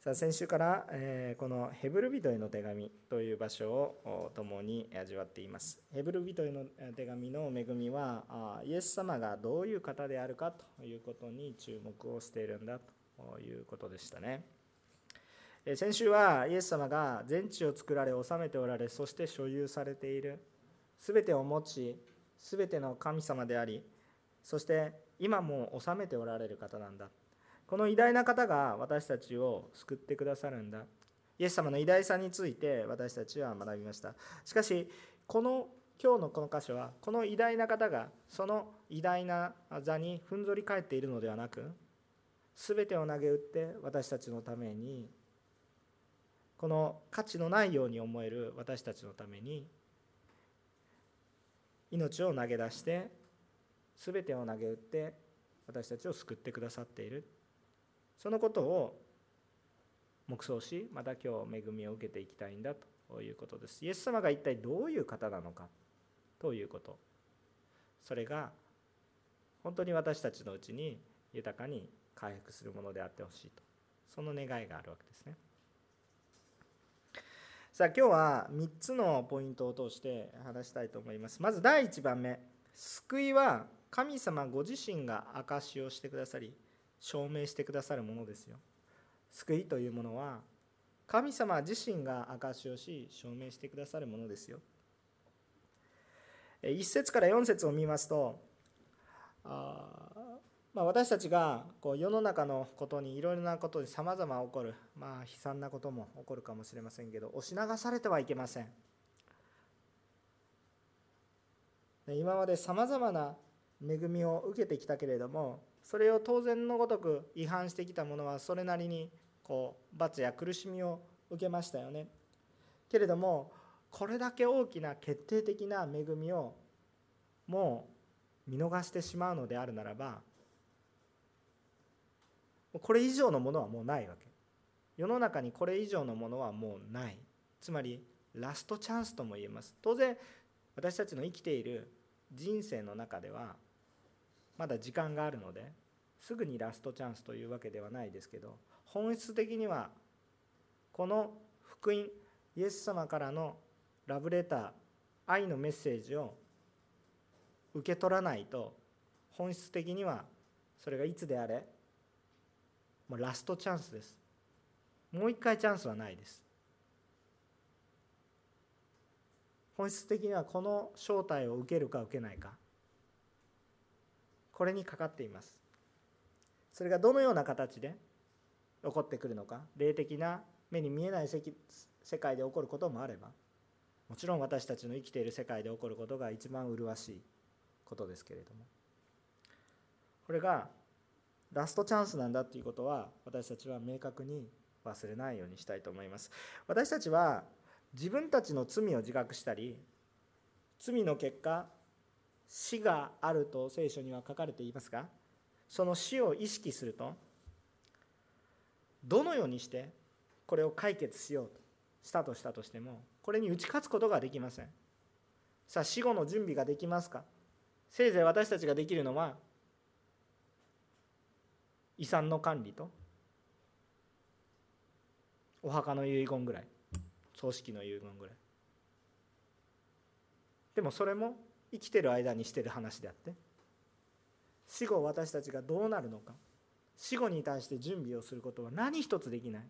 さあ先週から、え、このヘブル人への手紙という場所を共に味わっています。ヘブル人への手紙の恵みはイエス様がどういう方であるかということに注目をしているんだということでしたね。先週はイエス様が全地を作られ治めておられそして所有されている全てを持ち全ての神様でありそして今も治めておられる方なんだこの偉大な方が私たちを救ってくださるんだ。イエス様の偉大さについて私たちは学びました。しかしこの今日のこの箇所はこの偉大な方がその偉大な座にふんぞり返っているのではなく全てを投げ打って私たちのためにこの価値のないように思える私たちのために命を投げ出して全てを投げ打って私たちを救ってくださっている。そのことを黙想しまた今日恵みを受けていきたいんだということです。イエス様が一体どういう方なのか。ということ。それが本当に私たちのうちに豊かに回復するものであってほしいと。その願いがあるわけですね。さあ今日は3つのポイントを通して話したいと思います。まず第1番目。救いは神様ご自身が証しをしてくださり証明してくださるものですよ。救いというものは神様自身が証しをし証明してくださるものですよ。1節から4節を見ますとあ、まあ、私たちがこう世の中のことにいろいろなことにさまざま起こる、まあ、悲惨なことも起こるかもしれませんけど押し流されてはいけません。今までさまざまな恵みを受けてきたけれどもそれを当然のごとく違反してきた者はそれなりにこう罰や苦しみを受けましたよね。けれどもこれだけ大きな決定的な恵みをもう見逃してしまうのであるならばこれ以上のものはもうないわけ。世の中にこれ以上のものはもうない。つまりラストチャンスとも言えます。当然私たちの生きている人生の中ではまだ時間があるのですぐにラストチャンスというわけではないですけど本質的にはこの福音イエス様からのラブレター愛のメッセージを受け取らないと本質的にはそれがいつであれもうラストチャンスです。もう一回チャンスはないです。本質的にはこの招待を受けるか受けないか。これにかかっています。それがどのような形で起こってくるのか霊的な目に見えない世界で起こることもあればもちろん私たちの生きている世界で起こることが一番麗しいことですけれどもこれがラストチャンスなんだということは私たちは明確に忘れないようにしたいと思います。私たちは自分たちの罪を自覚したり罪の結果死があると聖書には書かれていますがその死を意識するとどのようにしてこれを解決しようとしたとしたとしてもこれに打ち勝つことができません。さあ死後の準備ができますか？せいぜい私たちができるのは遺産の管理とお墓の遺言ぐらい葬式の遺言ぐらい。でもそれも生きてる間にしてる話であって。死後私たちがどうなるのか。死後に対して準備をすることは何一つできない。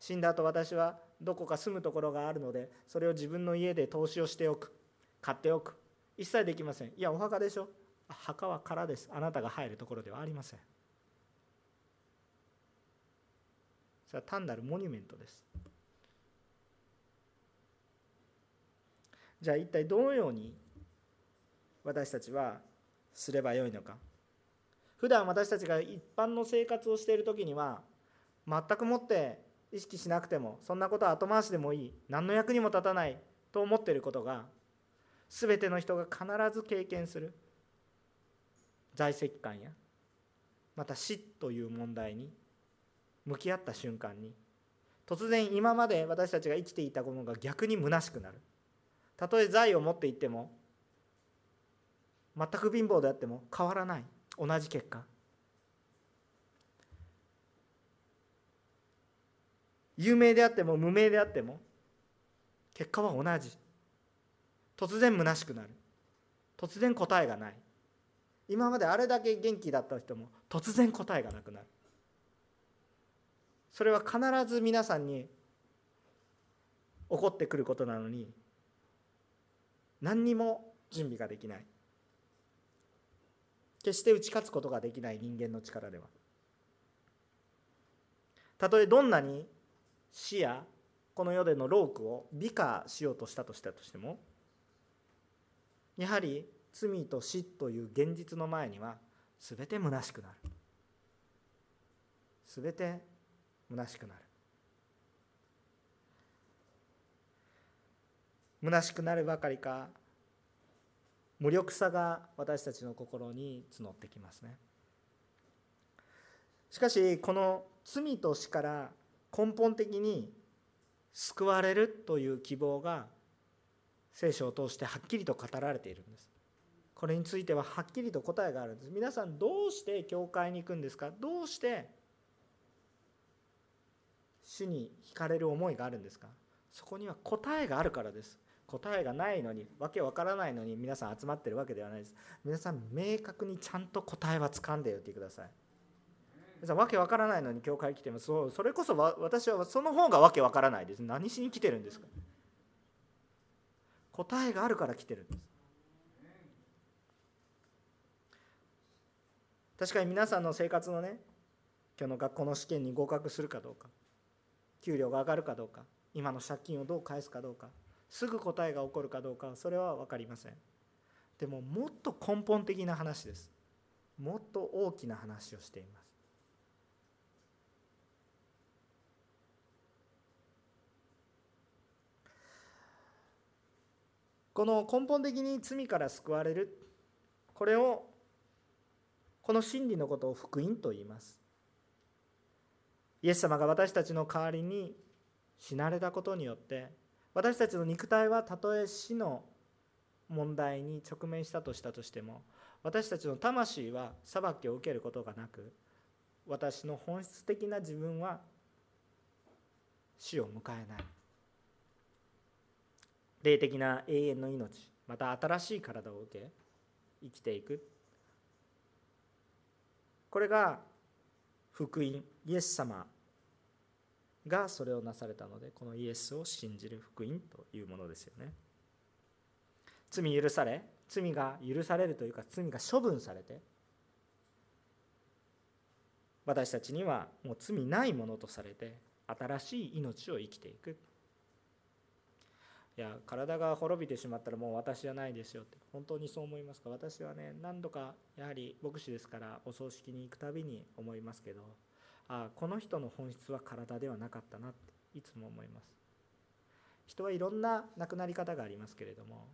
死んだ後私はどこか住むところがあるのでそれを自分の家で投資をしておく。買っておく。一切できません。いやお墓でしょ。墓は空です。あなたが入るところではありません。それは単なるモニュメントです。じゃあ一体どのように私たちはすればよいのか。普段私たちが一般の生活をしている時には全くもって意識しなくてもそんなことは後回しでもいい何の役にも立たないと思っていることが全ての人が必ず経験する在籍感やまた死という問題に向き合った瞬間に突然今まで私たちが生きていたものが逆に虚しくなる。たとえ財を持っていっても全く貧乏であっても変わらない。同じ結果。有名であっても無名であっても結果は同じ。突然虚しくなる。突然答えがない。今まであれだけ元気だった人も突然答えがなくなる。それは必ず皆さんに起こってくることなのに何にも準備ができない。決して打ち勝つことができない人間の力では。たとえどんなに死やこの世での労苦を美化しようとしたとしたとしてもやはり罪と死という現実の前には全て虚しくなる。全て虚しくなる。虚しくなるばかりか無力さが私たちの心に募ってきますね。しかしこの罪と死から根本的に救われるという希望が聖書を通してはっきりと語られているんです。これについてははっきりと答えがあるんです。皆さんどうして教会に行くんですか？どうして主に惹かれる思いがあるんですか？そこには答えがあるからです。答えがないのにわけわからないのに皆さん集まってるわけではないです。皆さん明確にちゃんと答えは掴んでおいてください。皆さんわけわからないのに教会来てもそうそれこそ私はその方がわけわからないです。何しに来てるんですか。答えがあるから来てるんです。確かに皆さんの生活のね今日の学校の試験に合格するかどうか給料が上がるかどうか今の借金をどう返すかどうかすぐ答えが起こるかどうかそれは分かりません。でももっと根本的な話です。もっと大きな話をしています。この根本的に罪から救われる。これをこの真理のことを福音と言います。イエス様が私たちの代わりに死なれたことによって私たちの肉体はたとえ死の問題に直面したとしたとしても私たちの魂は裁きを受けることがなく私の本質的な自分は死を迎えない。霊的な永遠の命また新しい体を受け生きていく。これが福音イエス様がそれをなされたのでこのイエスを信じる福音というものですよね。罪許され罪が許されるというか罪が処分されて私たちにはもう罪ないものとされて新しい命を生きていく。いや体が滅びてしまったらもう私じゃないですよって本当にそう思いますか？私はね何度かやはり牧師ですからお葬式に行くたびに思いますけどあこの人の本質は体ではなかったなっていつも思います。人はいろんな亡くなり方がありますけれども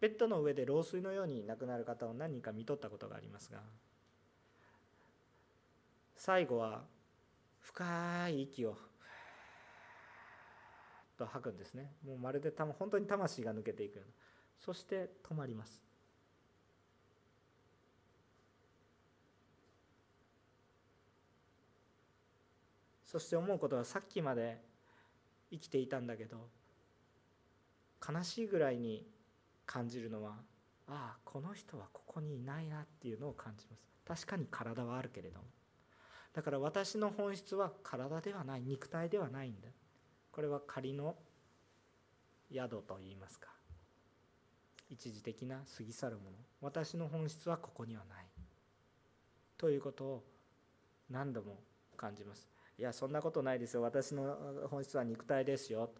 ベッドの上で老衰のように亡くなる方を何人か見とったことがありますが最後は深い息をと吐くんですね。もうまるでた本当に魂が抜けていくような。そして止まります。そして思うことはさっきまで生きていたんだけど悲しいぐらいに感じるのはああこの人はここにいないなっていうのを感じます。確かに体はあるけれども。だから私の本質は体ではない肉体ではないんだ。これは仮の宿といいますか。一時的な過ぎ去るもの。私の本質はここにはない。ということを何度も感じます。いやそんなことないですよ。私の本質は肉体ですよ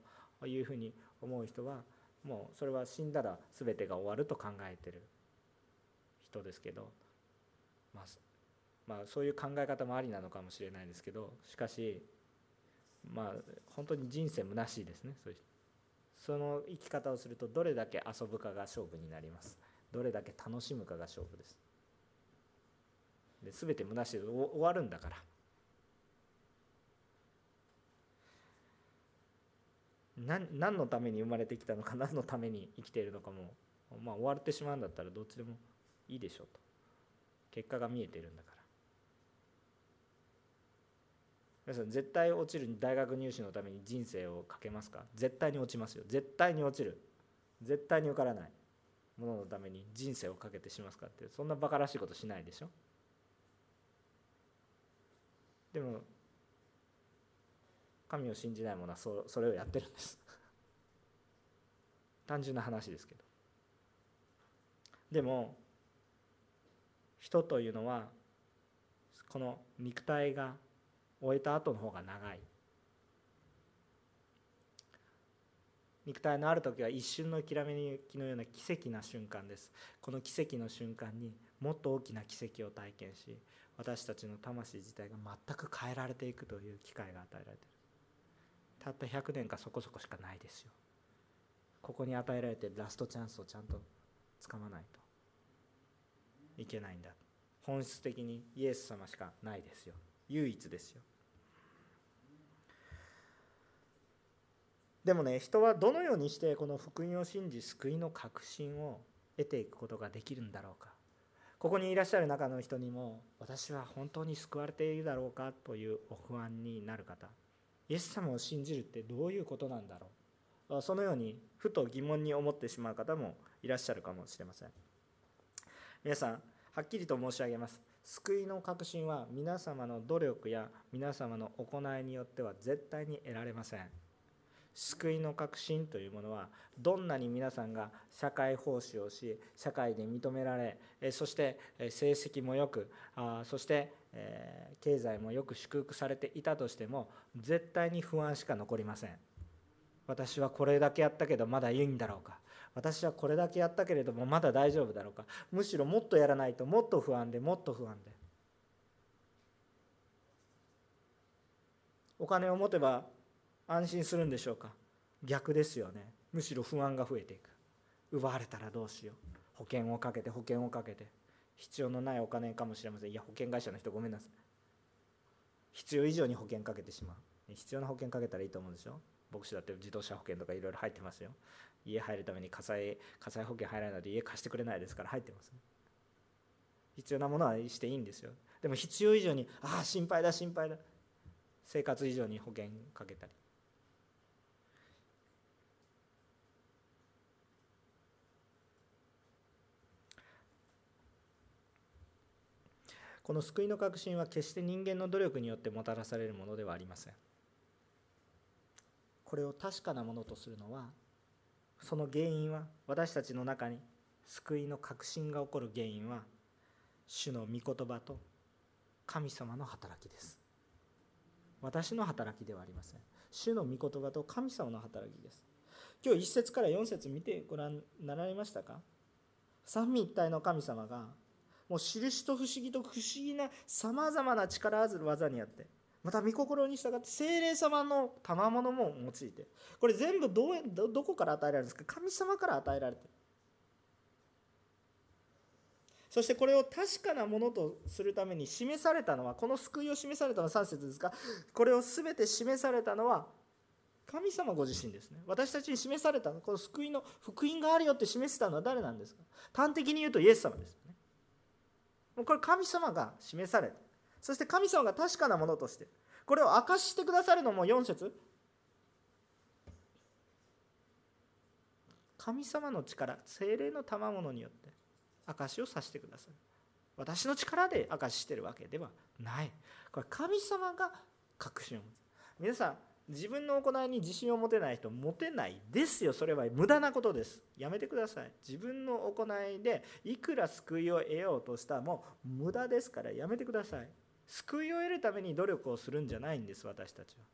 というふうに思う人はもうそれは死んだら全てが終わると考えてる人ですけど、まあ、まあそういう考え方もありなのかもしれないですけどしかしまあ本当に人生虚しいですねそういうその生き方をするとどれだけ遊ぶかが勝負になります。どれだけ楽しむかが勝負です。で全て虚しいで終わるんだから。何何のために生まれてきたのか何のために生きているのかもまあ終わってしまうんだったらどっちでもいいでしょうと。結果が見えてるんだから。皆さん絶対落ちる大学入試のために人生をかけますか？絶対に落ちますよ。絶対に落ちる。絶対に受からない。もののために人生をかけてしますかってそんなバカらしいことしないでしょ。でも神を信じない者はそそれをやってるんです。単純な話ですけど。でも人というのはこの肉体が終えた後の方が長い。肉体のある時は一瞬のきらめきのような奇跡な瞬間です。この奇跡の瞬間にもっと大きな奇跡を体験し私たちの魂自体が全く変えられていくという機会が与えられている。たった100年かそこそこしかないですよ。ここに与えられてるラストチャンスをちゃんとつかまないと。いけないんだ。本質的にイエス様しかないですよ。唯一ですよ。でもね人はどのようにしてこの福音を信じ救いの確信を得ていくことができるんだろうか。ここにいらっしゃる中の人にも私は本当に救われているだろうかというお不安になる方。イエス様を信じるってどういうことなんだろう？そのようにふと疑問に思ってしまう方もいらっしゃるかもしれません。皆さんはっきりと申し上げます。救いの確信は皆様の努力や皆様の行いによっては絶対に得られません。救いの確信というものはどんなに皆さんが社会奉仕をし社会で認められそして成績もよくそして経済もよく祝福されていたとしても絶対に不安しか残りません。私はこれだけやったけどまだいいんだろうか。私はこれだけやったけれどもまだ大丈夫だろうか。むしろもっとやらないともっと不安でもっと不安で。お金を持てば安心するんでしょうか？逆ですよね。むしろ不安が増えていく。奪われたらどうしよう。保険をかけて保険をかけて。必要のないお金かもしれません。いや保険会社の人ごめんなさい。必要以上に保険かけてしまう。必要な保険かけたらいいと思うんでしょ牧師だって自動車保険とかいろいろ入ってますよ。家入るために火災火災保険入らないので家貸してくれないですから。入ってます、必要なものはしていいんですよ。でも必要以上にああ心配だ心配だ。生活以上に保険かけたり。この救いの確信は決して人間の努力によってもたらされるものではありません。これを確かなものとするのはその原因は私たちの中に救いの確信が起こる原因は主の御言葉と神様の働きです。私の働きではありません。主の御言葉と神様の働きです。今日1節から4節見てご覧になられましたか？三位一体の神様がもう印と不思議と不思議なさまざまな力ある技にあってまた御心に従って精霊様の賜物も用いてこれ全部どどどこから与えられるんですか？神様から与えられて。るそしてこれを確かなものとするために示されたのはこの救いを示されたのは3節ですがこれを全て示されたのは神様ご自身ですね。私たちに示されたこの救いの福音があるよって示したのは誰なんですか？端的に言うとイエス様です。もうこれ神様が示されてそして神様が確かなものとしてこれを明かしてくださるのも4節。神様の力精霊の賜物によって証しをさしてくださる。私の力で証ししてるわけではない。これ神様が確信を持つ。皆さん自分の行いに自信を持てない人持てないですよ。それは無駄なことです。やめてください。自分の行いでいくら救いを得ようとしたもう無駄ですから。やめてください。救いを得るために努力をするんじゃないんです。私たちは。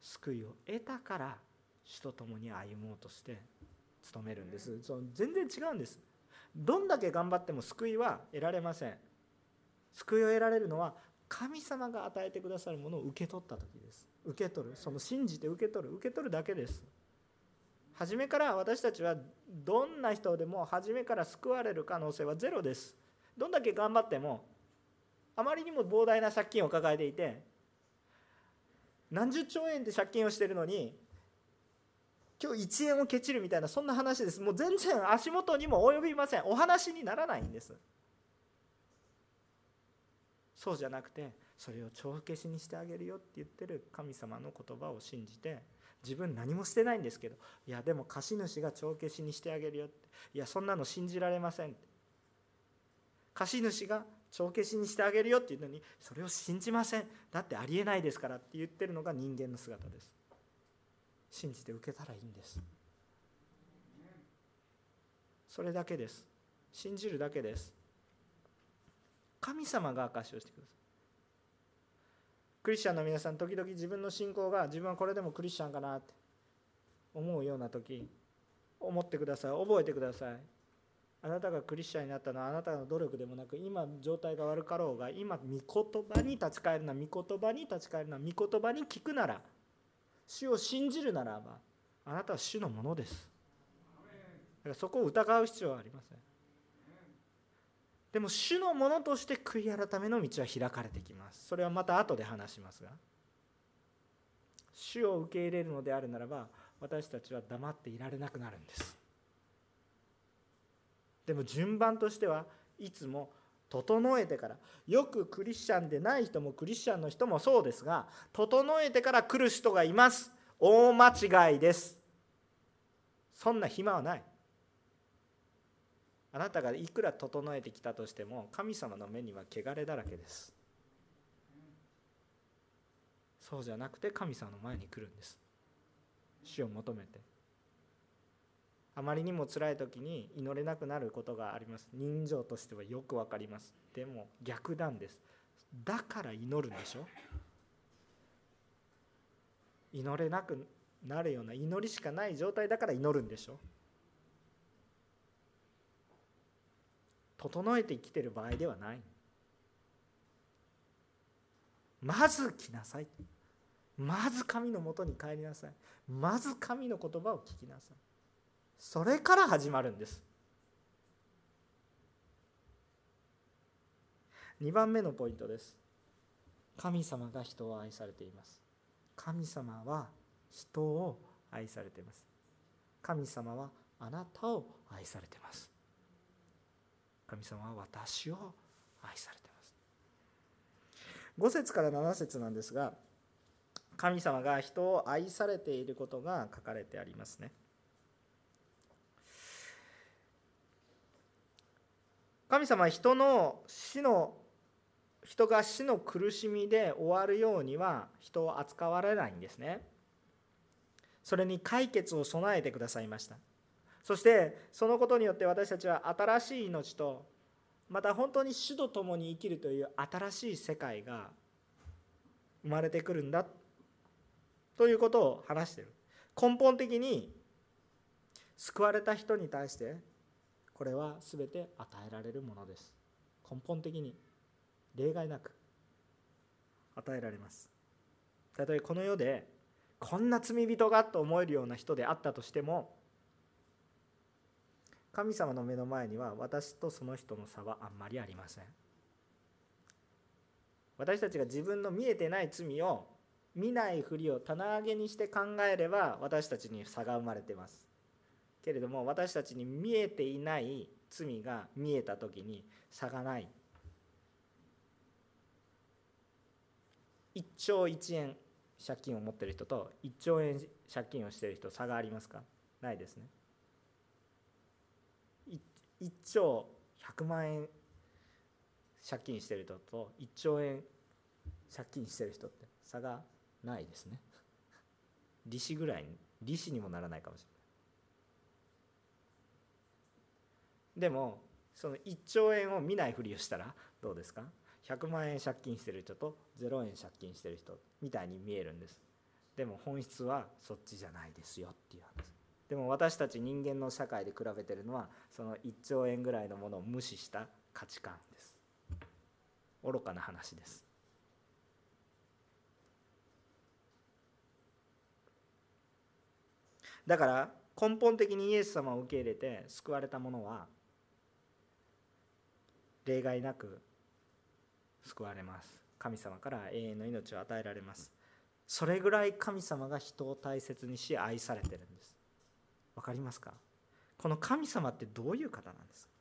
救いを得たから主と共に歩もうとして努めるんです。その全然違うんです。どんだけ頑張っても救いは得られません。救いを得られるのは神様が与えてくださるものを受け取った時です。受け取る。その信じて受け取る。受け取るだけです。初めから私たちはどんな人でも初めから救われる可能性はゼロです。どんだけ頑張ってもあまりにも膨大な借金を抱えていて何十兆円で借金をしてるのに今日1円をケチるみたいなそんな話です。もう全然足元にも及びません。お話にならないんです。そうじゃなくてそれを帳消しにしてあげるよって言ってる神様の言葉を信じて自分何もしてないんですけどいやでも貸主が帳消しにしてあげるよっていやそんなの信じられませんって。貸主が帳消しにしてあげるよって言うのにそれを信じません。だってありえないですからって言ってるのが人間の姿です。信じて受けたらいいんです。それだけです。信じるだけです。神様が証しをしてくださいクリスチャンの皆さん時々自分の信仰が自分はこれでもクリスチャンかなって思うような時思ってください覚えてくださいあなたがクリスチャンになったのはあなたの努力でもなく今状態が悪かろうが今御言葉に立ち返るな御言葉に立ち返るな御言葉に聞くなら主を信じるならばあなたは主のものですだからそこを疑う必要はありませんでも主のものとして悔い改めの道は開かれてきます。それはまた後で話しますが。主を受け入れるのであるならば私たちは黙っていられなくなるんです。でも順番としてはいつも整えてからよくクリスチャンでない人もクリスチャンの人もそうですが整えてから来る人がいます。大間違いです。そんな暇はない。あなたがいくら整えてきたとしても神様の目には汚れだらけです。そうじゃなくて神様の前に来るんです。死を求めて。あまりにも辛い時に祈れなくなることがあります。人情としてはよくわかります。でも逆なんです。だから祈るんでしょ？祈れなくなるような祈りしかない状態だから祈るんでしょ？整えて生きてる場合ではない。まず来なさい。まず神のもとに帰りなさい。まず神の言葉を聞きなさい。それから始まるんです。2番目のポイントです。神様が人を愛されています。神様は人を愛されています。神様はあなたを愛されています。神様は私を愛されています。5節から7節なんですが神様が人を愛されていることが書かれてありますね。神様は人の死の人が死の苦しみで終わるようには人を扱われないんですね。それに解決を備えてくださいました。そしてそのことによって私たちは新しい命とまた本当に主と共に生きるという新しい世界が生まれてくるんだということを話してる。根本的に救われた人に対してこれは全て与えられるものです。根本的に例外なく与えられます。たとえこの世でこんな罪人がと思えるような人であったとしても神様の目の前には私とその人の差はあんまりありません。私たちが自分の見えてない罪を見ないふりを棚上げにして考えれば私たちに差が生まれてます。けれども私たちに見えていない罪が見えた時に差がない。1兆1円借金を持ってる人と1兆円借金をしてる人差がありますか？ないですね。1兆100万円借金してる人と1兆円借金してる人って差がないですね。利子ぐらい利子にもならないかもしれない。でもその1兆円を見ないふりをしたらどうですか？100万円借金してる人と0円借金してる人みたいに見えるんです。でも本質はそっちじゃないですよっていう話。でも私たち人間の社会で比べてるのはその1兆円ぐらいのものを無視した価値観です。愚かな話です。だから根本的にイエス様を受け入れて救われた者は例外なく救われます。神様から永遠の命を与えられます。それぐらい神様が人を大切にし愛されてるんです。わかりますか？この神様ってどういう方なんですか？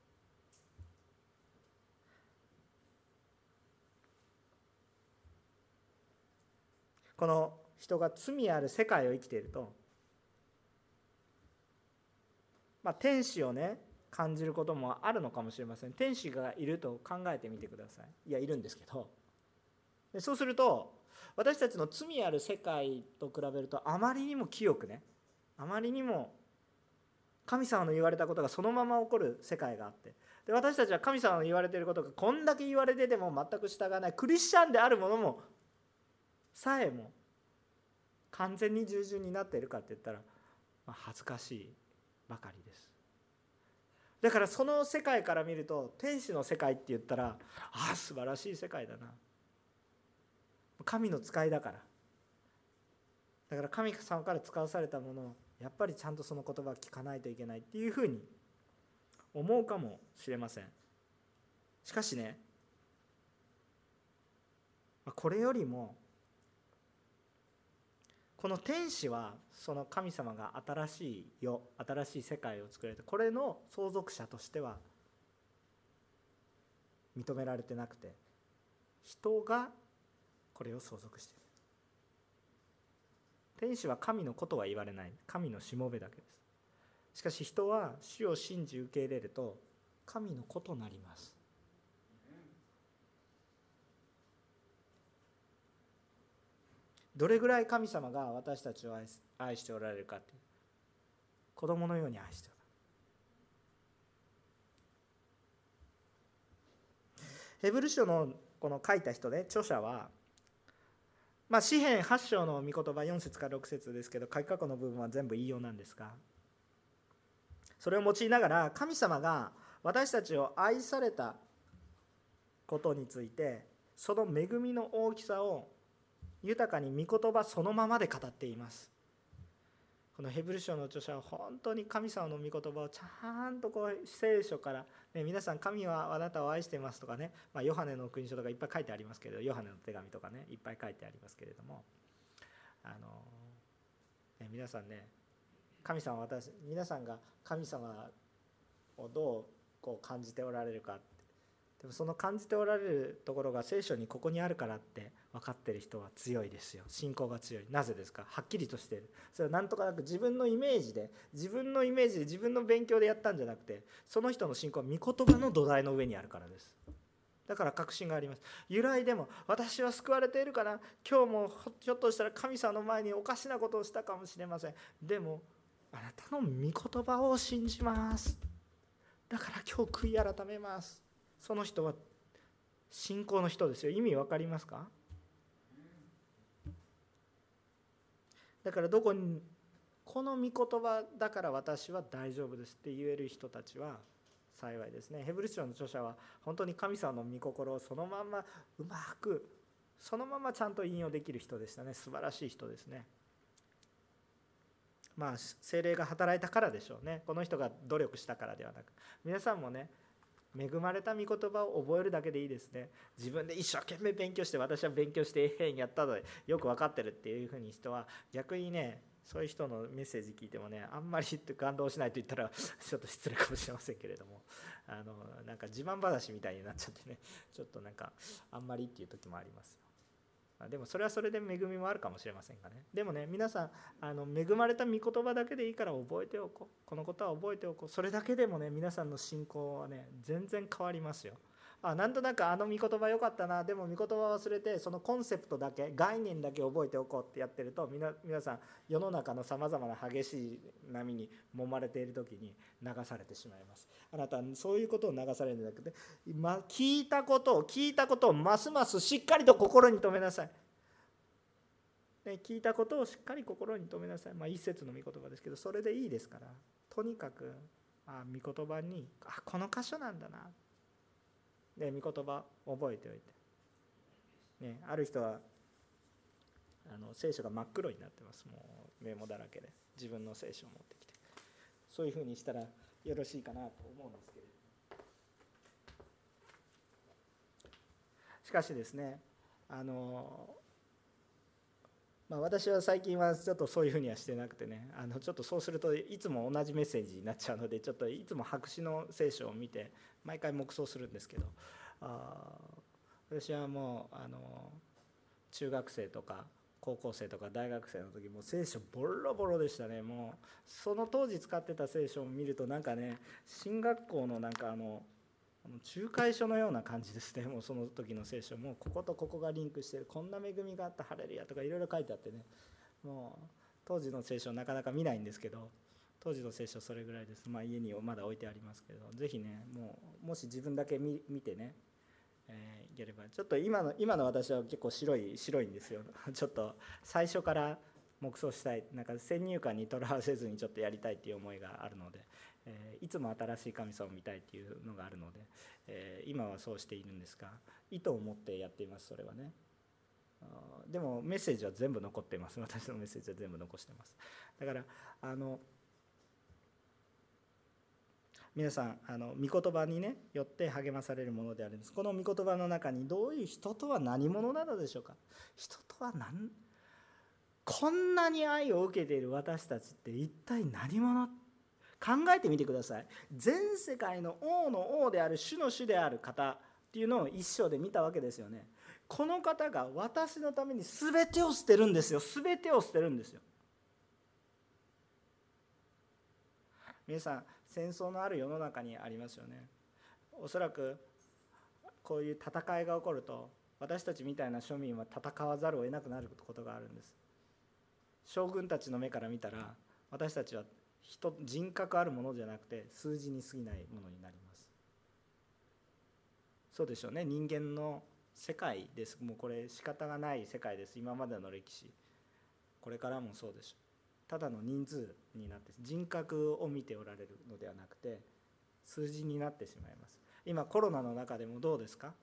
この人が罪ある世界を生きていると、まあ、天使をね感じることもあるのかもしれません。天使がいると考えてみてください。いやいるんですけど。でそうすると私たちの罪ある世界と比べるとあまりにも清くねあまりにも神様の言われたことがそのまま起こる世界があって。で私たちは神様の言われていることがこんだけ言われてても全く従わない。クリスチャンであるものもさえも完全に従順になっているかって言ったら、まあ、恥ずかしいばかりです。だからその世界から見ると天使の世界って言ったらああ素晴らしい世界だな。神の使いだから。だから神様から使わされたものをやっぱりちゃんとその言葉を聞かないといけないっていうふうに思うかもしれません。しかしねこれよりもこの天使はその神様が新しい世新しい世界を作られてこれの相続者としては認められてなくて人がこれを相続している。天使は神のことは言われない。神のしもべだけです。しかし人は主を信じ受け入れると神の子となります。どれぐらい神様が私たちを愛しておられるかって子供のように愛しておられる。ヘブル書のこの書いた人ね著者はまあ詩篇8章の御言葉4節から6節ですけど書き過去の部分は全部引用なんですがそれを用いながら神様が私たちを愛されたことについてその恵みの大きさを豊かに御言葉そのままで語っています。このヘブル書の著者は本当に神様の御言葉をちゃんとこう聖書から、ね、皆さん神はあなたを愛してますとかね、まあ、ヨハネの福音書とかいっぱい書いてありますけれどヨハネの手紙とかねいっぱい書いてありますけれどもあの、ね、皆さんね神様私皆さんが神様をどうこう感じておられるかでもその感じておられるところが聖書にここにあるからって分かってる人は強いですよ。信仰が強い。なぜですか？はっきりとしてる。それは何とかなく自分のイメージで自分のイメージで自分の勉強でやったんじゃなくてその人の信仰は御言葉の土台の上にあるからです。だから確信があります。由来でも私は救われているかな？今日もひょっとしたら神様の前におかしなことをしたかもしれません。でもあなたの御言葉を信じます。だから今日悔い改めます。その人は信仰の人ですよ。意味分かりますか？だからどこにこの御言葉だから私は大丈夫ですって言える人たちは幸いですね。ヘブル書の著者は本当に神様の御心をそのままうまくそのままちゃんと引用できる人でしたね。素晴らしい人ですね。まあ精霊が働いたからでしょうね。この人が努力したからではなく。皆さんもね恵まれた御言葉を覚えるだけでいいですね。自分で一生懸命勉強して私は勉強してええんやったのでよく分かってるっていうふうに人は逆にねそういう人のメッセージ聞いてもねあんまり感動しないと言ったら ちょっと失礼かもしれませんけれども。あのなんか自慢話みたいになっちゃってねちょっとなんかあんまりっていう時もあります。でもそれはそれで恵みもあるかもしれませんがね。でもね皆さんあの恵まれた御言葉だけでいいから覚えておこう。このことは覚えておこう。それだけでもね皆さんの信仰はね全然変わりますよ。あなんとなくあの御言葉良かったなでも御言葉忘れてそのコンセプトだけ概念だけ覚えておこうってやってると皆さん世の中のさまざまな激しい波に揉まれている時に流されてしまいますあなたそういうことを流されるんじゃなくて、ま、聞いたことを聞いたことをますますしっかりと心に留めなさいね、聞いたことをしっかり心に留めなさい。まあ、一節の御言葉ですけど、それでいいですから、とにかく、あ御言葉に、あこの箇所なんだな。で、御言葉覚えておいて。ね、ある人はあの聖書が真っ黒になってます。もうメモだらけで。自分の聖書を持ってきて。そういうふうにしたらよろしいかなと思うんですけれどしかしですねあのまあ、私は最近はちょっとそういうふうにはしてなくてね。あのちょっとそうするといつも同じメッセージになっちゃうのでちょっといつも白紙の聖書を見て毎回黙想するんですけど。あ私はもうあの中学生とか高校生とか大学生の時も聖書ボロボロでしたね。もうその当時使ってた聖書を見るとなんかね進学校のなんかあの仲介書のような感じですね。もうその時の聖書。もこことここがリンクしてる。こんな恵みがあった。ハレルヤ。とかいろいろ書いてあってね。もう当時の聖書なかなか見ないんですけど。当時の聖書それぐらいです。まあ家にまだ置いてありますけど。是非ねもうもし自分だけ見てね。えー、いければ。ちょっと今の今の私は結構白い白いんですよ。ちょっと最初から黙想したい。なんか先入観にとらわせずにちょっとやりたいっていう思いがあるので、え、いつも新しい神様を見たいっていうのがあるので、え、今はそうしているんですが意図を持ってやっていますそれはね。でもメッセージは全部残っています。私のメッセージは全部残してます。だからあの皆さんあの御言葉にねよって励まされるものであるんです。この御言葉の中にどういう人とは何者なのでしょうか。人とは何こんなに愛を受けている私たちって一体何者って考えてみてください。全世界の王の王である主の主である方っていうのを一生で見たわけですよね。この方が私のために全てを捨てるんですよ。全てを捨てるんですよ。皆さん戦争のある世の中にありますよね。おそらくこういう戦いが起こると私たちみたいな庶民は戦わざるを得なくなることがあるんです。将軍たちの目から見たら私たちは人人格あるものじゃなくて数字に過ぎないものになります。そうでしょうね。人間の世界です。もうこれ仕方がない世界です。今までの歴史。これからもそうでしょう。ただの人数になって人格を見ておられるのではなくて数字になってしまいます。今コロナの中でもどうですか？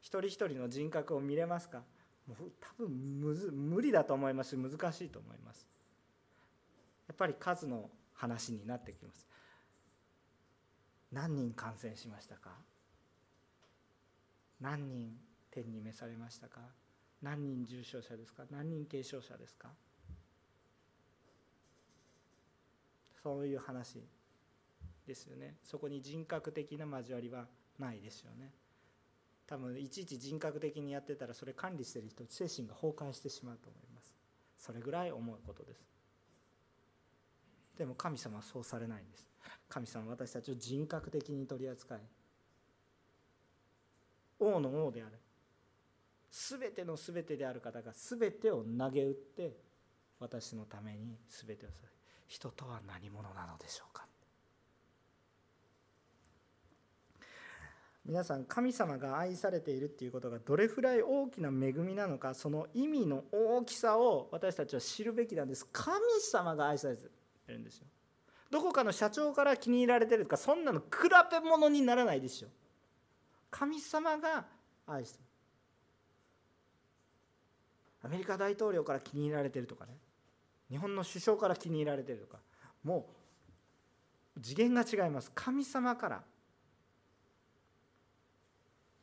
一人一人の人格を見れますか？もう多分むず無理だと思いますし難しいと思います。やっぱり数の話になってきます。何人感染しましたか？何人天に召されましたか？何人重症者ですか？何人軽症者ですか？そういう話ですよね。そこに人格的な交わりはないですよね。多分いちいち人格的にやってたらそれ管理してる人精神が崩壊してしまうと思います。それぐらい思うことです。でも神様はそうされないんです。神様は私たちを人格的に取り扱い王の王である。全ての全てである方が全てを投げ打って私のために全てをされ人とは何者なのでしょうか。皆さん神様が愛されているっていうことがどれくらい大きな恵みなのかその意味の大きさを私たちは知るべきなんです。神様が愛されてる。んですよ。どこかの社長から気に入られてるとかそんなの比べ物にならないでしょ神様が愛してる。アメリカ大統領から気に入られてるとかね。日本の首相から気に入られてるとか。もう次元が違います。神様から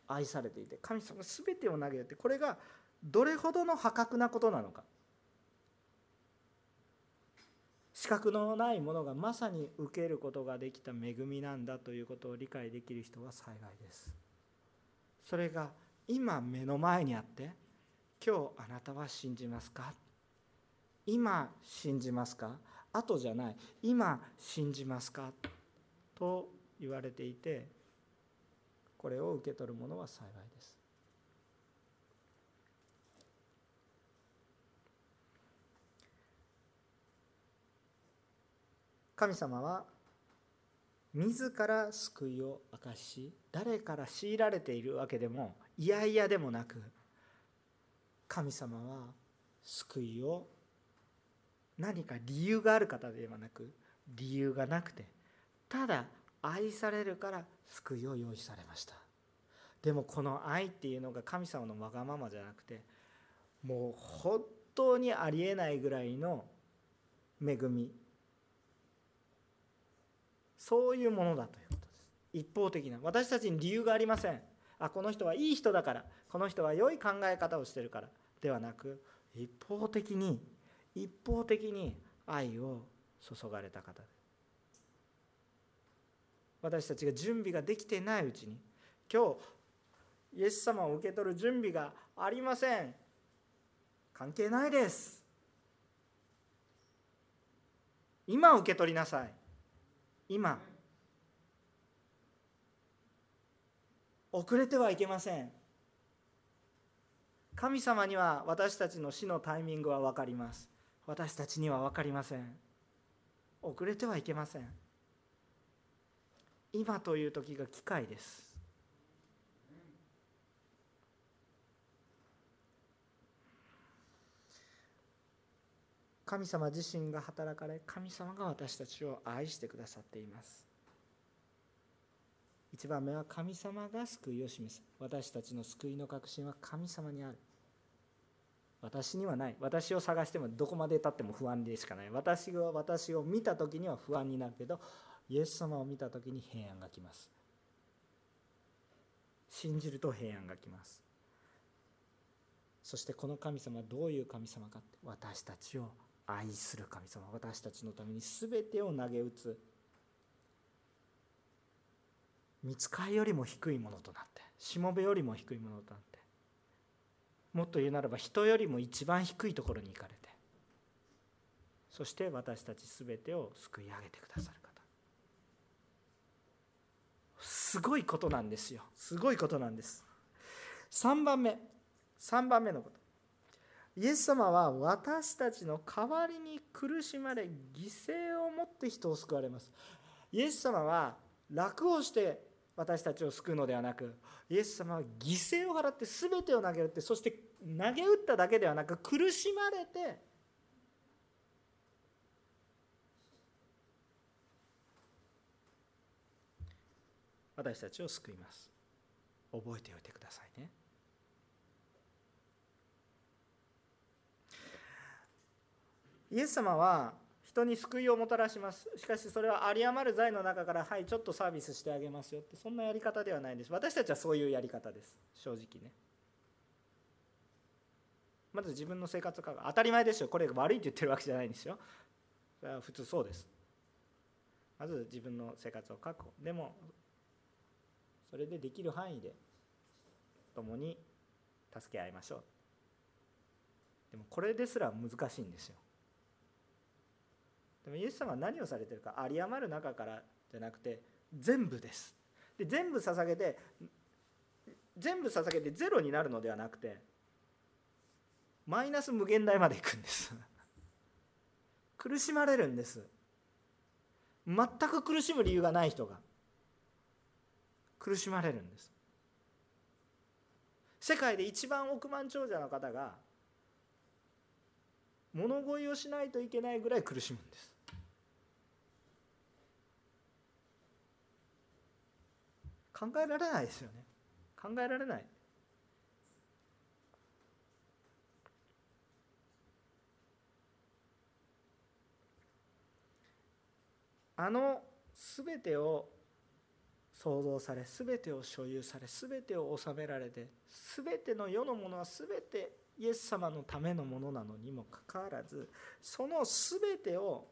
愛されていて神様が全てを投げてこれがどれほどの破格なことなのか。資格のないものがまさに受けることができた恵みなんだということを理解できる人は幸いです。それが今目の前にあって今日あなたは信じますか？今信じますか？後じゃない。今信じますか？と言われていてこれを受け取る者は幸いです。神様は自ら救いを明かし誰から強いられているわけでもいやいやでもなく神様は救いを何か理由がある方ではなく理由がなくてただ愛されるから救いを用意されました。でもこの愛っていうのが神様のわがままじゃなくてもう本当にありえないぐらいの恵みそういうものだということです。一方的な私たちに理由がありません。あこの人はいい人だからこの人は良い考え方をしてるからではなく一方的に一方的に愛を注がれた方で。す私たちが準備ができてないうちに今日イエス様を受け取る準備がありません。関係ないです。今受け取りなさい。今遅れてはいけません。神様には私たちの死のタイミングは分かります。私たちには分かりません。遅れてはいけません。今という時が機会です。神様自身が働かれ神様が私たちを愛してくださっています。一番目は神様が救いを示す。私たちの救いの確信は神様にある。私にはない。私を探してもどこまでたっても不安でしかない。私が私を見た時には不安になるけどイエス様を見た時に平安が来ます。信じると平安が来ます。そしてこの神様はどういう神様かって私たちを愛する神様私たちのために全てを投げ打つ。見つかりよりも低いものとなってしもべよりも低いものとなってもっと言うならば人よりも一番低いところに行かれてそして私たち全てを救い上げてくださる方。すごいことなんですよ。すごいことなんです。3番目。3番目のこと。イエス様は私たちの代わりに苦しまれ犠牲をもって人を救われます。イエス様は楽をして私たちを救うのではなくイエス様は犠牲を払って全てを投げ打ってそして投げ打っただけではなく苦しまれて私たちを救います。覚えておいてくださいね。イエス様は人に救いをもたらします。しかしそれは有り余る財の中からはいちょっとサービスしてあげますよって。そんなやり方ではないんです。私たちはそういうやり方です。正直ね。まず自分の生活が当たり前ですよ。これ悪いって言ってるわけじゃないんですよ。それは普通そうです。まず自分の生活を確保。でもそれでできる範囲で共に助け合いましょう。でもこれですら難しいんですよ。でもイエス様は何をされてるか有り余る中からじゃなくて全部です。で全部捧げて全部捧げてゼロになるのではなくてマイナス無限大までいくんです。苦しまれるんです。全く苦しむ理由がない人が苦しまれるんです。世界で一番億万長者の方が物乞いをしないといけないぐらい苦しむんです。考えられないですよね。考えられない。あの全てを創造され全てを所有され全てを治められて全ての世のものは全てイエス様のためのものなのにもかかわらずその全てを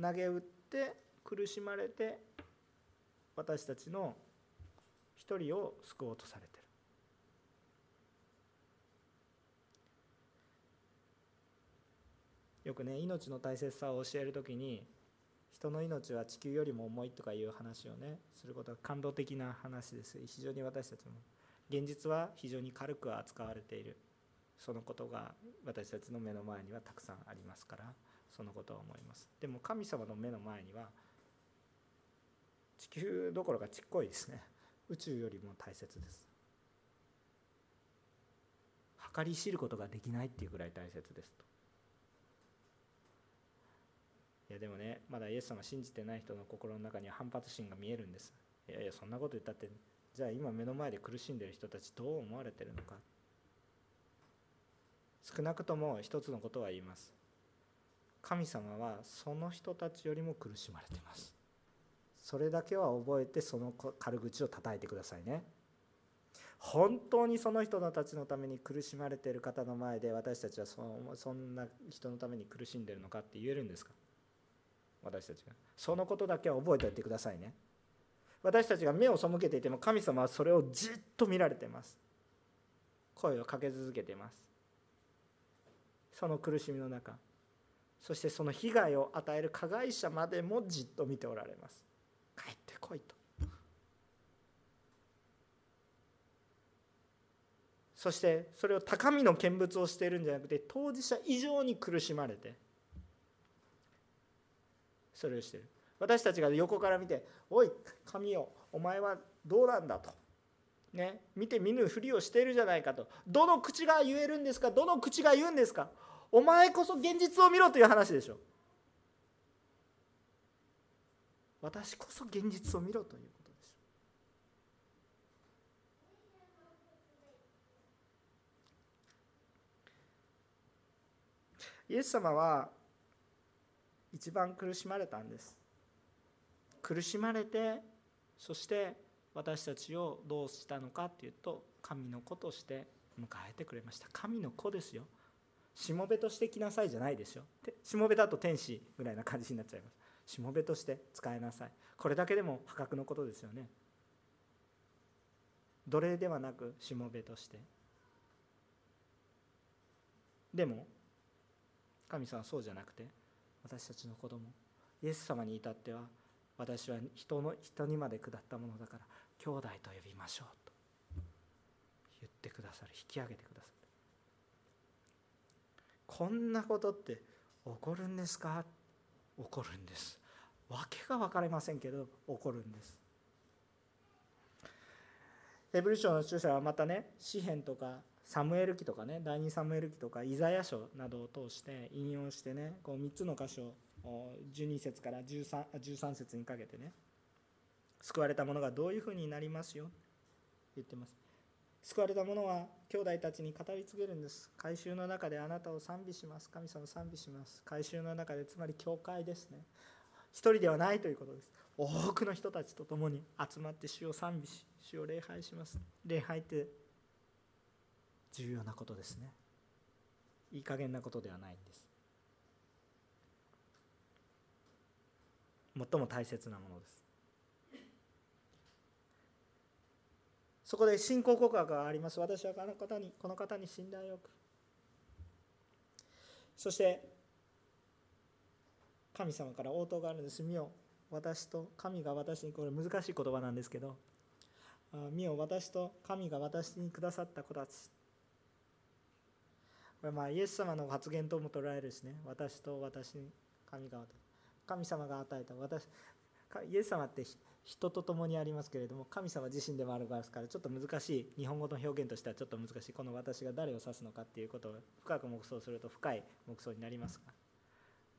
投げ打って苦しまれて私たちの一人を救おうとされてる。よくね命の大切さを教える時に人の命は地球よりも重いとかいう話をねすることは感動的な話です。非常に私たちも現実は非常に軽く扱われている。そのことが私たちの目の前にはたくさんありますからそのことは思います。でも神様の目の前には地球どころかちっこいですね。宇宙よりも大切です。計り知ることができないっていうぐらい大切ですと。いやでもねまだイエス様信じてない人の心の中には反発心が見えるんです。いやいやそんなこと言ったってじゃあ今目の前で苦しんでる人たちどう思われてるのか。少なくとも一つのことは言います。神様はその人たちよりも苦しまれてます。それだけは覚えてその軽口を叩いてくださいね。本当にその人たちのために苦しまれている方の前で私たちはそそんな人のために苦しんでいるのかって言えるんですか？私たちが。そのことだけは覚えておいてくださいね。私たちが目を背けていても神様はそれをじっと見られています。声をかけ続けています。その苦しみの中。そしてその被害を与える加害者までもじっと見ておられます。ってこいと。そしてそれを高みの見物をしているんじゃなくて当事者以上に苦しまれてそれをしてる。私たちが横から見て「おい神よお前はどうなんだ」と。ね、見て見ぬふりをしているじゃないかと。どの口が言えるんですか？どの口が言うんですか？お前こそ現実を見ろという話でしょ。私こそ現実を見ろということでしょイエス様は一番苦しまれたんです。苦しまれてそして私たちをどうしたのかっていうと神の子として迎えてくれました。神の子ですよ。しもべとして来なさいじゃないですよ。しもべだと天使ぐらいな感じになっちゃいます。しもべとして使えなさい。これだけでも破格のことですよね。奴隷ではなくしもべとして。でも神様はそうじゃなくて私たちの子供イエス様に至っては私は人の人にまで下ったものだから兄弟と呼びましょうと。言ってくださる。引き上げてくださる。こんなことって起こるんですか？起こるんです。訳が分かりませんけど起こるんです。ヘブル書の著者はまたね詩篇とかサムエル記とかね第二サムエル記とかイザヤ書などを通して引用してねこう3つの箇所12節から 13, 13節にかけてね救われた者がどういうふうになりますよ言ってます。救われた者は兄弟たちに語り継げるんです。改宗の中であなたを賛美します。神様を賛美します。改宗の中でつまり教会ですね。一人ではないということです。多くの人たちと共に集まって主を賛美し主を礼拝します。礼拝って重要なことですね。いい加減なことではないんです。最も大切なものです。そこで信仰告白があります。私はこの方にこの方に信頼を置く。そして神様から応答があるんです。見よ私と神が私にこれ難しい言葉なんですけど見よ私と神が私にくださった子たち。これまあイエス様の発言とも捉えるしね。私と私に神が神様が与えた。私イエス様って人と共にありますけれども神様自身でもありますからちょっと難しい日本語の表現としてはちょっと難しいこの私が誰を指すのかっていうことを深く黙想すると深い黙想になりますが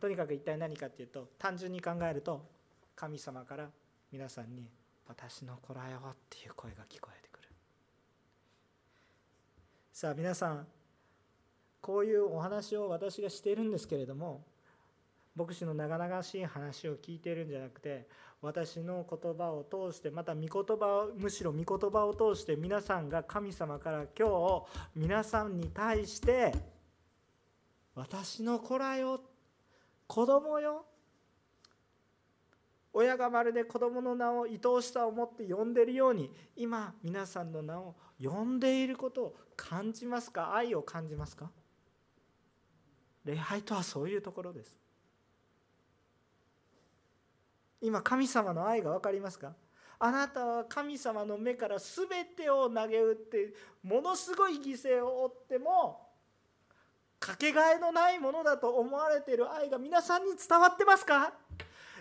とにかく一体何かっていうと単純に考えると神様から皆さんに「私の子らよ」っていう声が聞こえてくる。さあ皆さんこういうお話を私がしているんですけれども牧師の長々しい話を聞いているんじゃなくて私の言葉を通してまた御言葉をむしろ御言葉を通して皆さんが神様から今日皆さんに対して私の子らよ子供よ。親がまるで子供の名を愛おしさを持って呼んでいるように今皆さんの名を呼んでいることを感じますか？愛を感じますか？礼拝とはそういうところです。今神様の愛が分かりますか？あなたは神様の目から全てを投げ打ってものすごい犠牲を負ってもかけがえのないものだと思われている愛が皆さんに伝わってますか？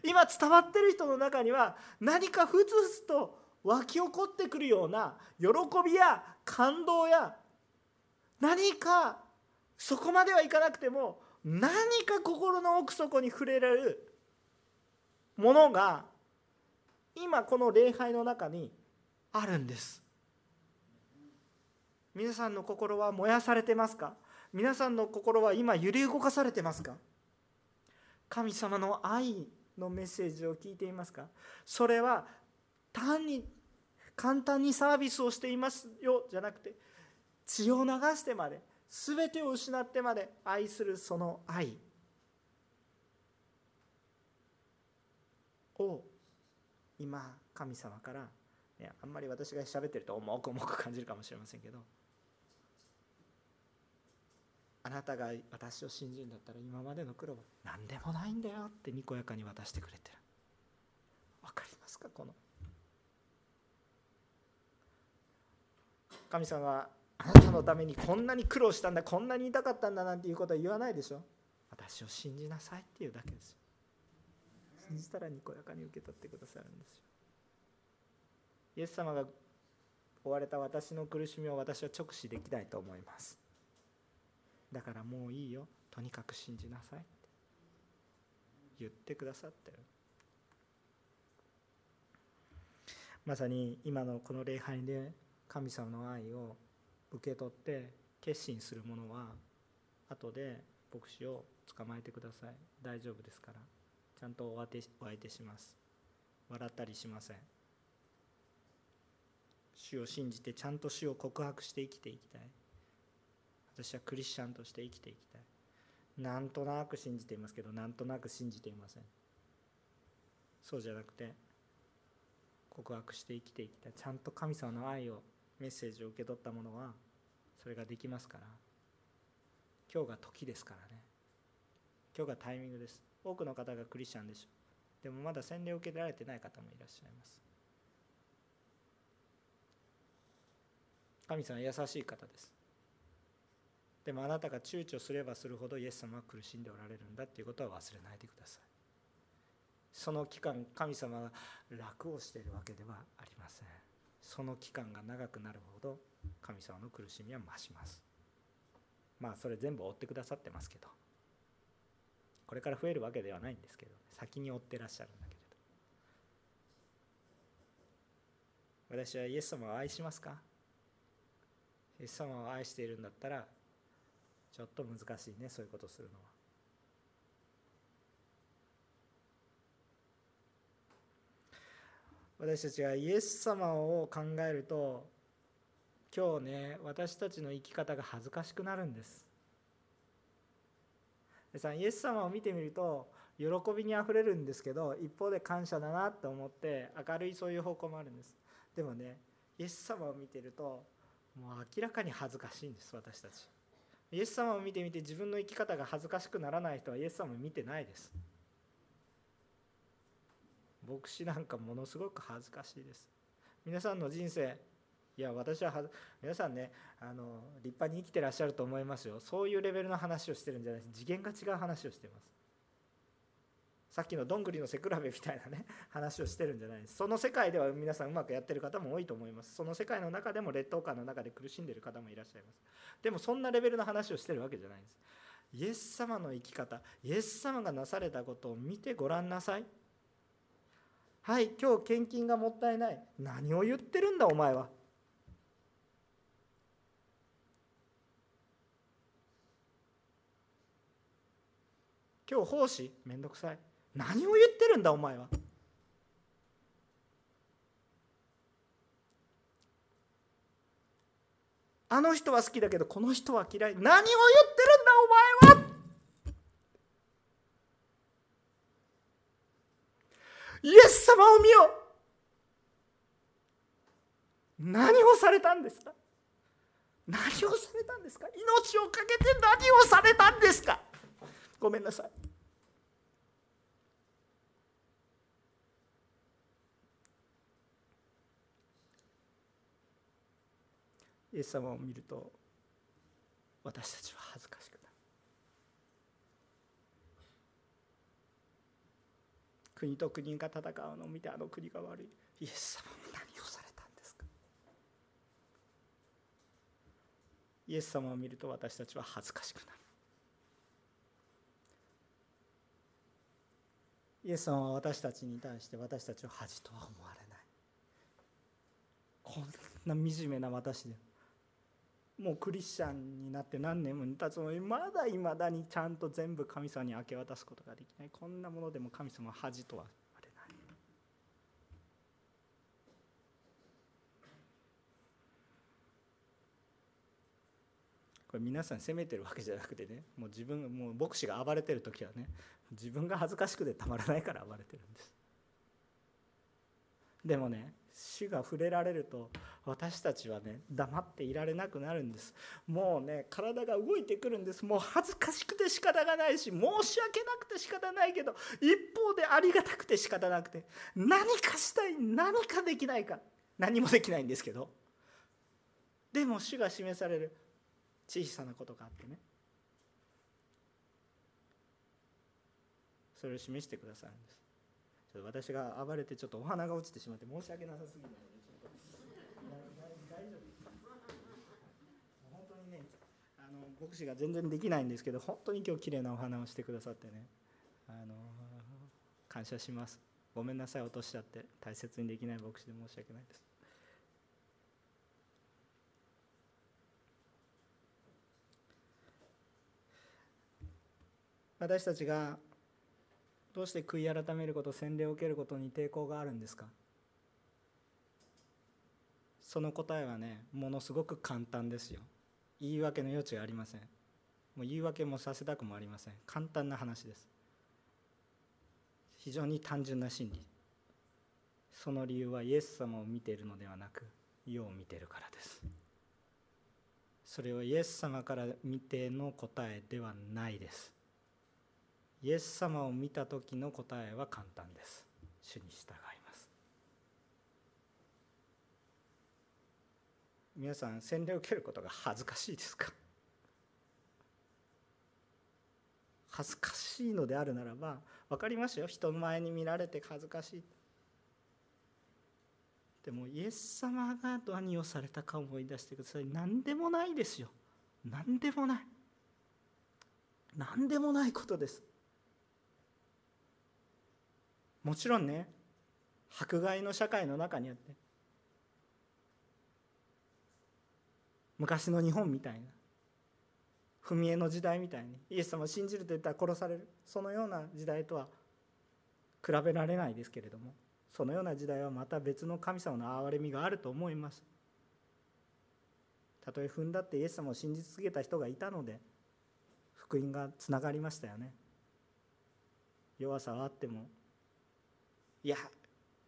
今伝わってる人の中には何かふつふつと湧き起こってくるような喜びや感動や何かそこまではいかなくても何か心の奥底に触れられるものが今この礼拝の中にあるんです。皆さんの心は燃やされてますか？皆さんの心は今揺り動かされてますか？神様の愛のメッセージを聞いていますか？それは単に簡単にサービスをしていますよじゃなくて血を流してまで全てを失ってまで愛するその愛。を今神様から、ね、あんまり私が喋ってると重く重く感じるかもしれませんけどあなたが私を信じるんだったら今までの苦労は何でもないんだよってにこやかに渡してくれてる。分かりますかこの。神様はあなたのためにこんなに苦労したんだこんなに痛かったんだなんていうことは言わないでしょ。私を信じなさいっていうだけですよ。信じたらにこやかに受け取ってくださるんですよ。イエス様が追われた私の苦しみを私は直視できないと思います。だからもういいよ。とにかく信じなさいって。言ってくださってる。まさに今のこの礼拝で神様の愛を受け取って決心する者は後で牧師を捕まえてください。大丈夫ですから。ちゃんとお相手お相手します。笑ったりしません。主を信じてちゃんと主を告白して生きていきたい。私はクリスチャンとして生きていきたい。なんとなく信じていますけどなんとなく信じていません。そうじゃなくて告白して生きていきたい。ちゃんと神様の愛をメッセージを受け取った者はそれができますから。今日が時ですからね。今日がタイミングです。多くの方がクリスチャンでしょ。うでもまだ洗礼を受けられてない方もいらっしゃいます。神様は優しい方です。でもあなたが躊躇すればするほどイエス様は苦しんでおられるんだっていうことは忘れないでください。その期間神様が楽をしているわけではありません。その期間が長くなるほど神様の苦しみは増します。まあそれ全部追ってくださってますけど。これから増えるわけではないんですけど先に追ってらっしゃるんだけれど。私はイエス様を愛しますか？イエス様を愛しているんだったらちょっと難しいねそういうことするのは。私たちがイエス様を考えると今日ね私たちの生き方が恥ずかしくなるんです。でさイエス様を見てみると喜びにあふれるんですけど一方で感謝だなって思って明るいそういう方向もあるんです。でもねイエス様を見てるともう明らかに恥ずかしいんです私たち。イエス様を見てみて自分の生き方が恥ずかしくならない人はイエス様を見てないです。牧師なんかものすごく恥ずかしいです。皆さんの人生いや私は皆さんねあの立派に生きてらっしゃると思いますよ。そういうレベルの話をしてるんじゃないです。次元が違う話をしてます。さっきのどんぐりの背比べみたいなね 話をしてるんじゃないです。その世界では皆さんうまくやってる方も多いと思います。その世界の中でも劣等感の中で苦しんでる方もいらっしゃいます。でもそんなレベルの話をしてるわけじゃないんです。イエス様の生き方イエス様がなされたことを見てごらんなさい。はい今日献金がもったいない。何を言ってるんだお前は。今日奉仕？めんどくさい。何を言ってるんだお前は。あの人は好きだけどこの人は嫌い。何を言ってるんだお前は。イエス様を見よ。何をされたんですか？何をされたんですか？命を懸けて何をされたんですか？ごめんなさい。イエス様を見ると私たちは恥ずかしくなる。国と国が戦うのを見てあの国が悪い。イエス様は何をされたんですか？イエス様を見ると私たちは恥ずかしくなる。イエス様は私たちに対して私たちを恥とは思われない。こんな惨めな私で。ももうクリスチャンになって何年も経つのにまだいまだにちゃんと全部神様に明け渡すことができない。こんなものでも神様は恥とはこれ皆さん責めてるわけじゃなくてねもう自分もう牧師が暴れてる時はね自分が恥ずかしくてたまらないから暴れてるんです。でもね主が触れられると私たちはね黙っていられなくなるんです。もうね体が動いてくるんです。もう恥ずかしくて仕方がないし申し訳なくて仕方ないけど一方でありがたくて仕方なくて何かしたい何かできないか何もできないんですけどでも主が示される小さなことがあってね。それを示してくださるんです。ちょっと私が暴れてちょっとお花が落ちてしまって申し訳なさすぎるのでちょっと大丈夫本当にねあの牧師が全然できないんですけど本当に今日綺麗なお花をしてくださってねあの感謝しますごめんなさい落としちゃって大切にできない牧師で申し訳ないです私たちがどうして悔い改めること洗礼を受けることに抵抗があるんですか？その答えはねものすごく簡単ですよ。言い訳の余地がありません。もう言い訳もさせたくもありません。簡単な話です。非常に単純な真理。その理由はイエス様を見ているのではなく世を見ているからです。それはイエス様から見ての答えではないです。イエス様を見た時の答えは簡単です。主に従います。皆さん洗礼を受けることが恥ずかしいですか？恥ずかしいのであるならば分かりますよ。人前に見られて恥ずかしい。でもイエス様が何をされたか思い出してください。何でもないですよ。何でもない。何でもないことです。もちろんね迫害の社会の中にあって昔の日本みたいな踏み絵の時代みたいにイエス様を信じると言ったら殺されるそのような時代とは比べられないですけれどもそのような時代はまた別の神様の憐れみがあると思います。たとえ踏んだってイエス様を信じ続けた人がいたので福音がつながりましたよね。弱さはあってもいや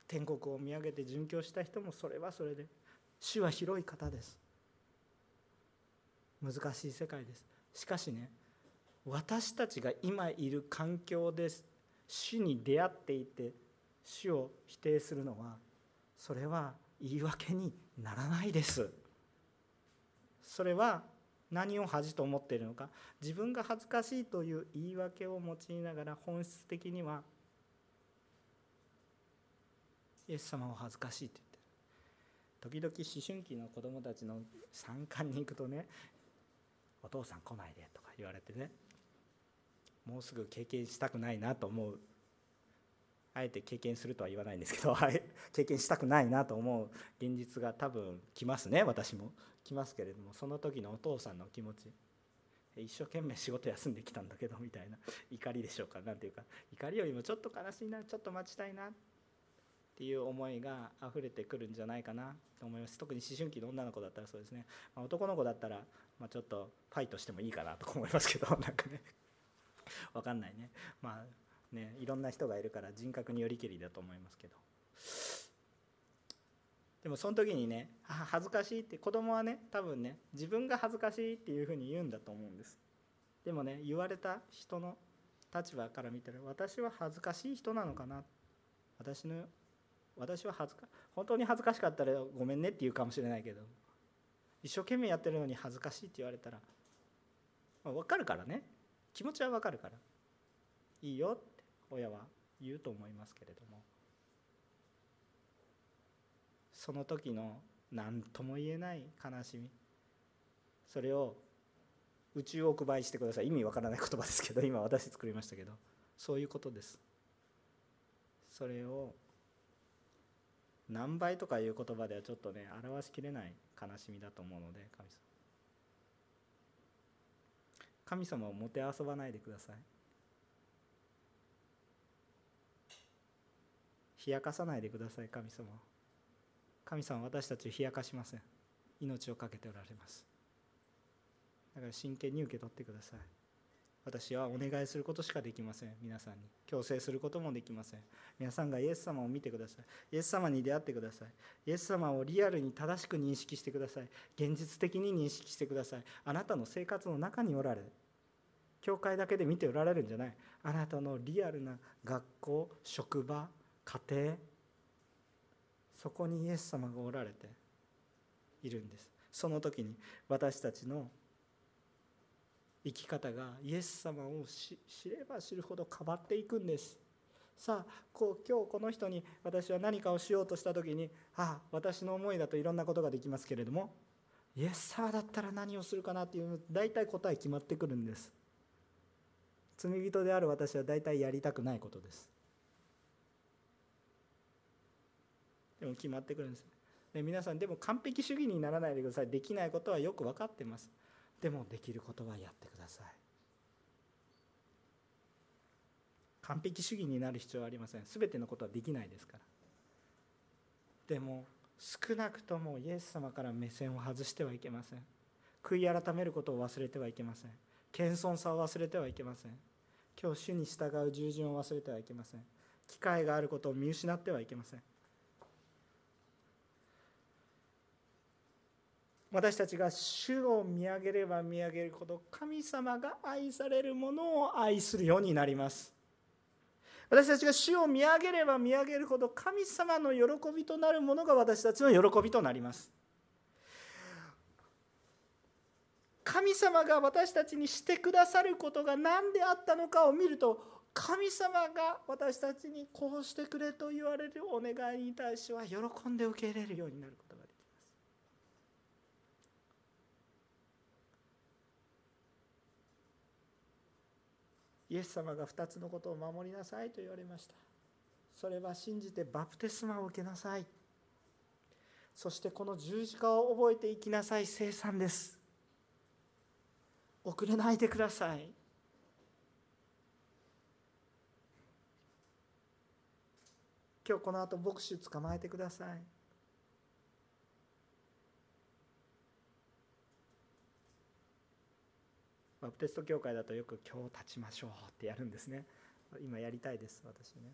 天国を見上げて殉教した人もそれはそれで主は広い方です。難しい世界です。しかしね私たちが今いる環境で主に出会っていて主を否定するのはそれは言い訳にならないです。それは何を恥と思っているのか。自分が恥ずかしいという言い訳を用いながら本質的にはイエス様は恥ずかしいって言ってる。時々思春期の子供たちの参観に行くとね「お父さん来ないで」とか言われてねもうすぐ経験したくないなと思うあえて経験するとは言わないんですけど 経験したくないなと思う現実が多分来ますね私も。来ますけれどもその時のお父さんの気持ち一生懸命仕事休んできたんだけどみたいな。怒りでしょうか。何ていうか。怒りよりもちょっと悲しいなちょっと待ちたいなっていう思いが溢れてくるんじゃないかなと思います。特に思春期の女の子だったらそうですね、まあ、男の子だったら、まあ、ちょっとファイトしてもいいかなと思いますけど なんかね。分かんないね。まあねいろんな人がいるから人格によりけりだと思いますけど。でもその時にね恥ずかしいって子供はね多分ね自分が恥ずかしいっていうふうに言うんだと思うんです。でもね言われた人の立場から見たら私は恥ずかしい人なのかな。私の私は恥ずか本当に恥ずかしかったらごめんねって言うかもしれないけど一生懸命やってるのに恥ずかしいって言われたら、まあ、分かるからね。気持ちは分かるから。いいよって親は言うと思いますけれども。その時の何とも言えない悲しみ。それを宇宙を配してください。意味わからない言葉ですけど今私作りましたけど。そういうことです。それを何倍とかいう言葉ではちょっとね表しきれない悲しみだと思うので神様。神様をもてあそばないでください。冷やかさないでください神様神様私たちを冷やかしません。命を懸けておられます。だから真剣に受け取ってください。私はお願いすることしかできません。皆さんに。強制することもできません。皆さんがイエス様を見てください。イエス様に出会ってください。イエス様をリアルに正しく認識してください。現実的に認識してください。あなたの生活の中におられる。教会だけで見ておられるんじゃない。あなたのリアルな学校職場家庭。そこにイエス様がおられているんです。その時に私たちの生き方がイエス様を知れば知るほど変わっていくんです。さあこう今日この人に私は何かをしようとした時にああ私の思いだといろんなことができますけれどもイエス様だったら何をするかなっていう大体答え決まってくるんです。罪人である私は大体やりたくないことです。でも決まってくるんです。で皆さんでも完璧主義にならないでください。できないことはよく分かってます。でもできることはやってください。完璧主義になる必要はありません。全てのことはできないですから。でも少なくともイエス様から目線を外してはいけません。悔い改めることを忘れてはいけません。謙遜さを忘れてはいけません。今日主に従う従順を忘れてはいけません。機会があることを見失ってはいけません。私たちが主を見上げれば見上げるほど神様が愛されるものを愛するようになります。私たちが主を見上げれば見上げるほど神様の喜びとなるものが私たちの喜びとなります。神様が私たちにしてくださることが何であったのかを見ると神様が私たちにこうしてくれと言われるお願いに対しては喜んで受け入れるようになることイエス様が2つのことを守りなさいと言われました。それは信じてバプテスマを受けなさい。そしてこの十字架を覚えていきなさい生産です。遅れないでください。今日この後牧師捕まえてください。バプテスト教会だとよく今日立ちましょうってやるんですね。今やりたいです私ね。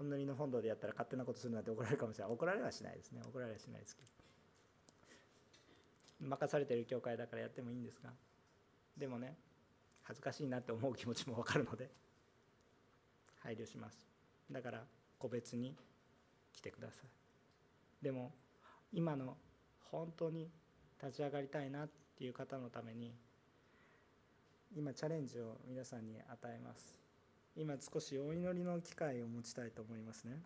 お祈りの本堂でやったら勝手なことするなんて怒られるかもしれない。怒られはしないですね。怒られはしないですけど。任されてる教会だからやってもいいんですが。でもね恥ずかしいなって思う気持ちも分かるので配慮します。だから個別に来てください。でも今の本当に立ち上がりたいなっていう方のために今チャレンジを皆さんに与えます。今少しお祈りの機会を持ちたいと思いますね。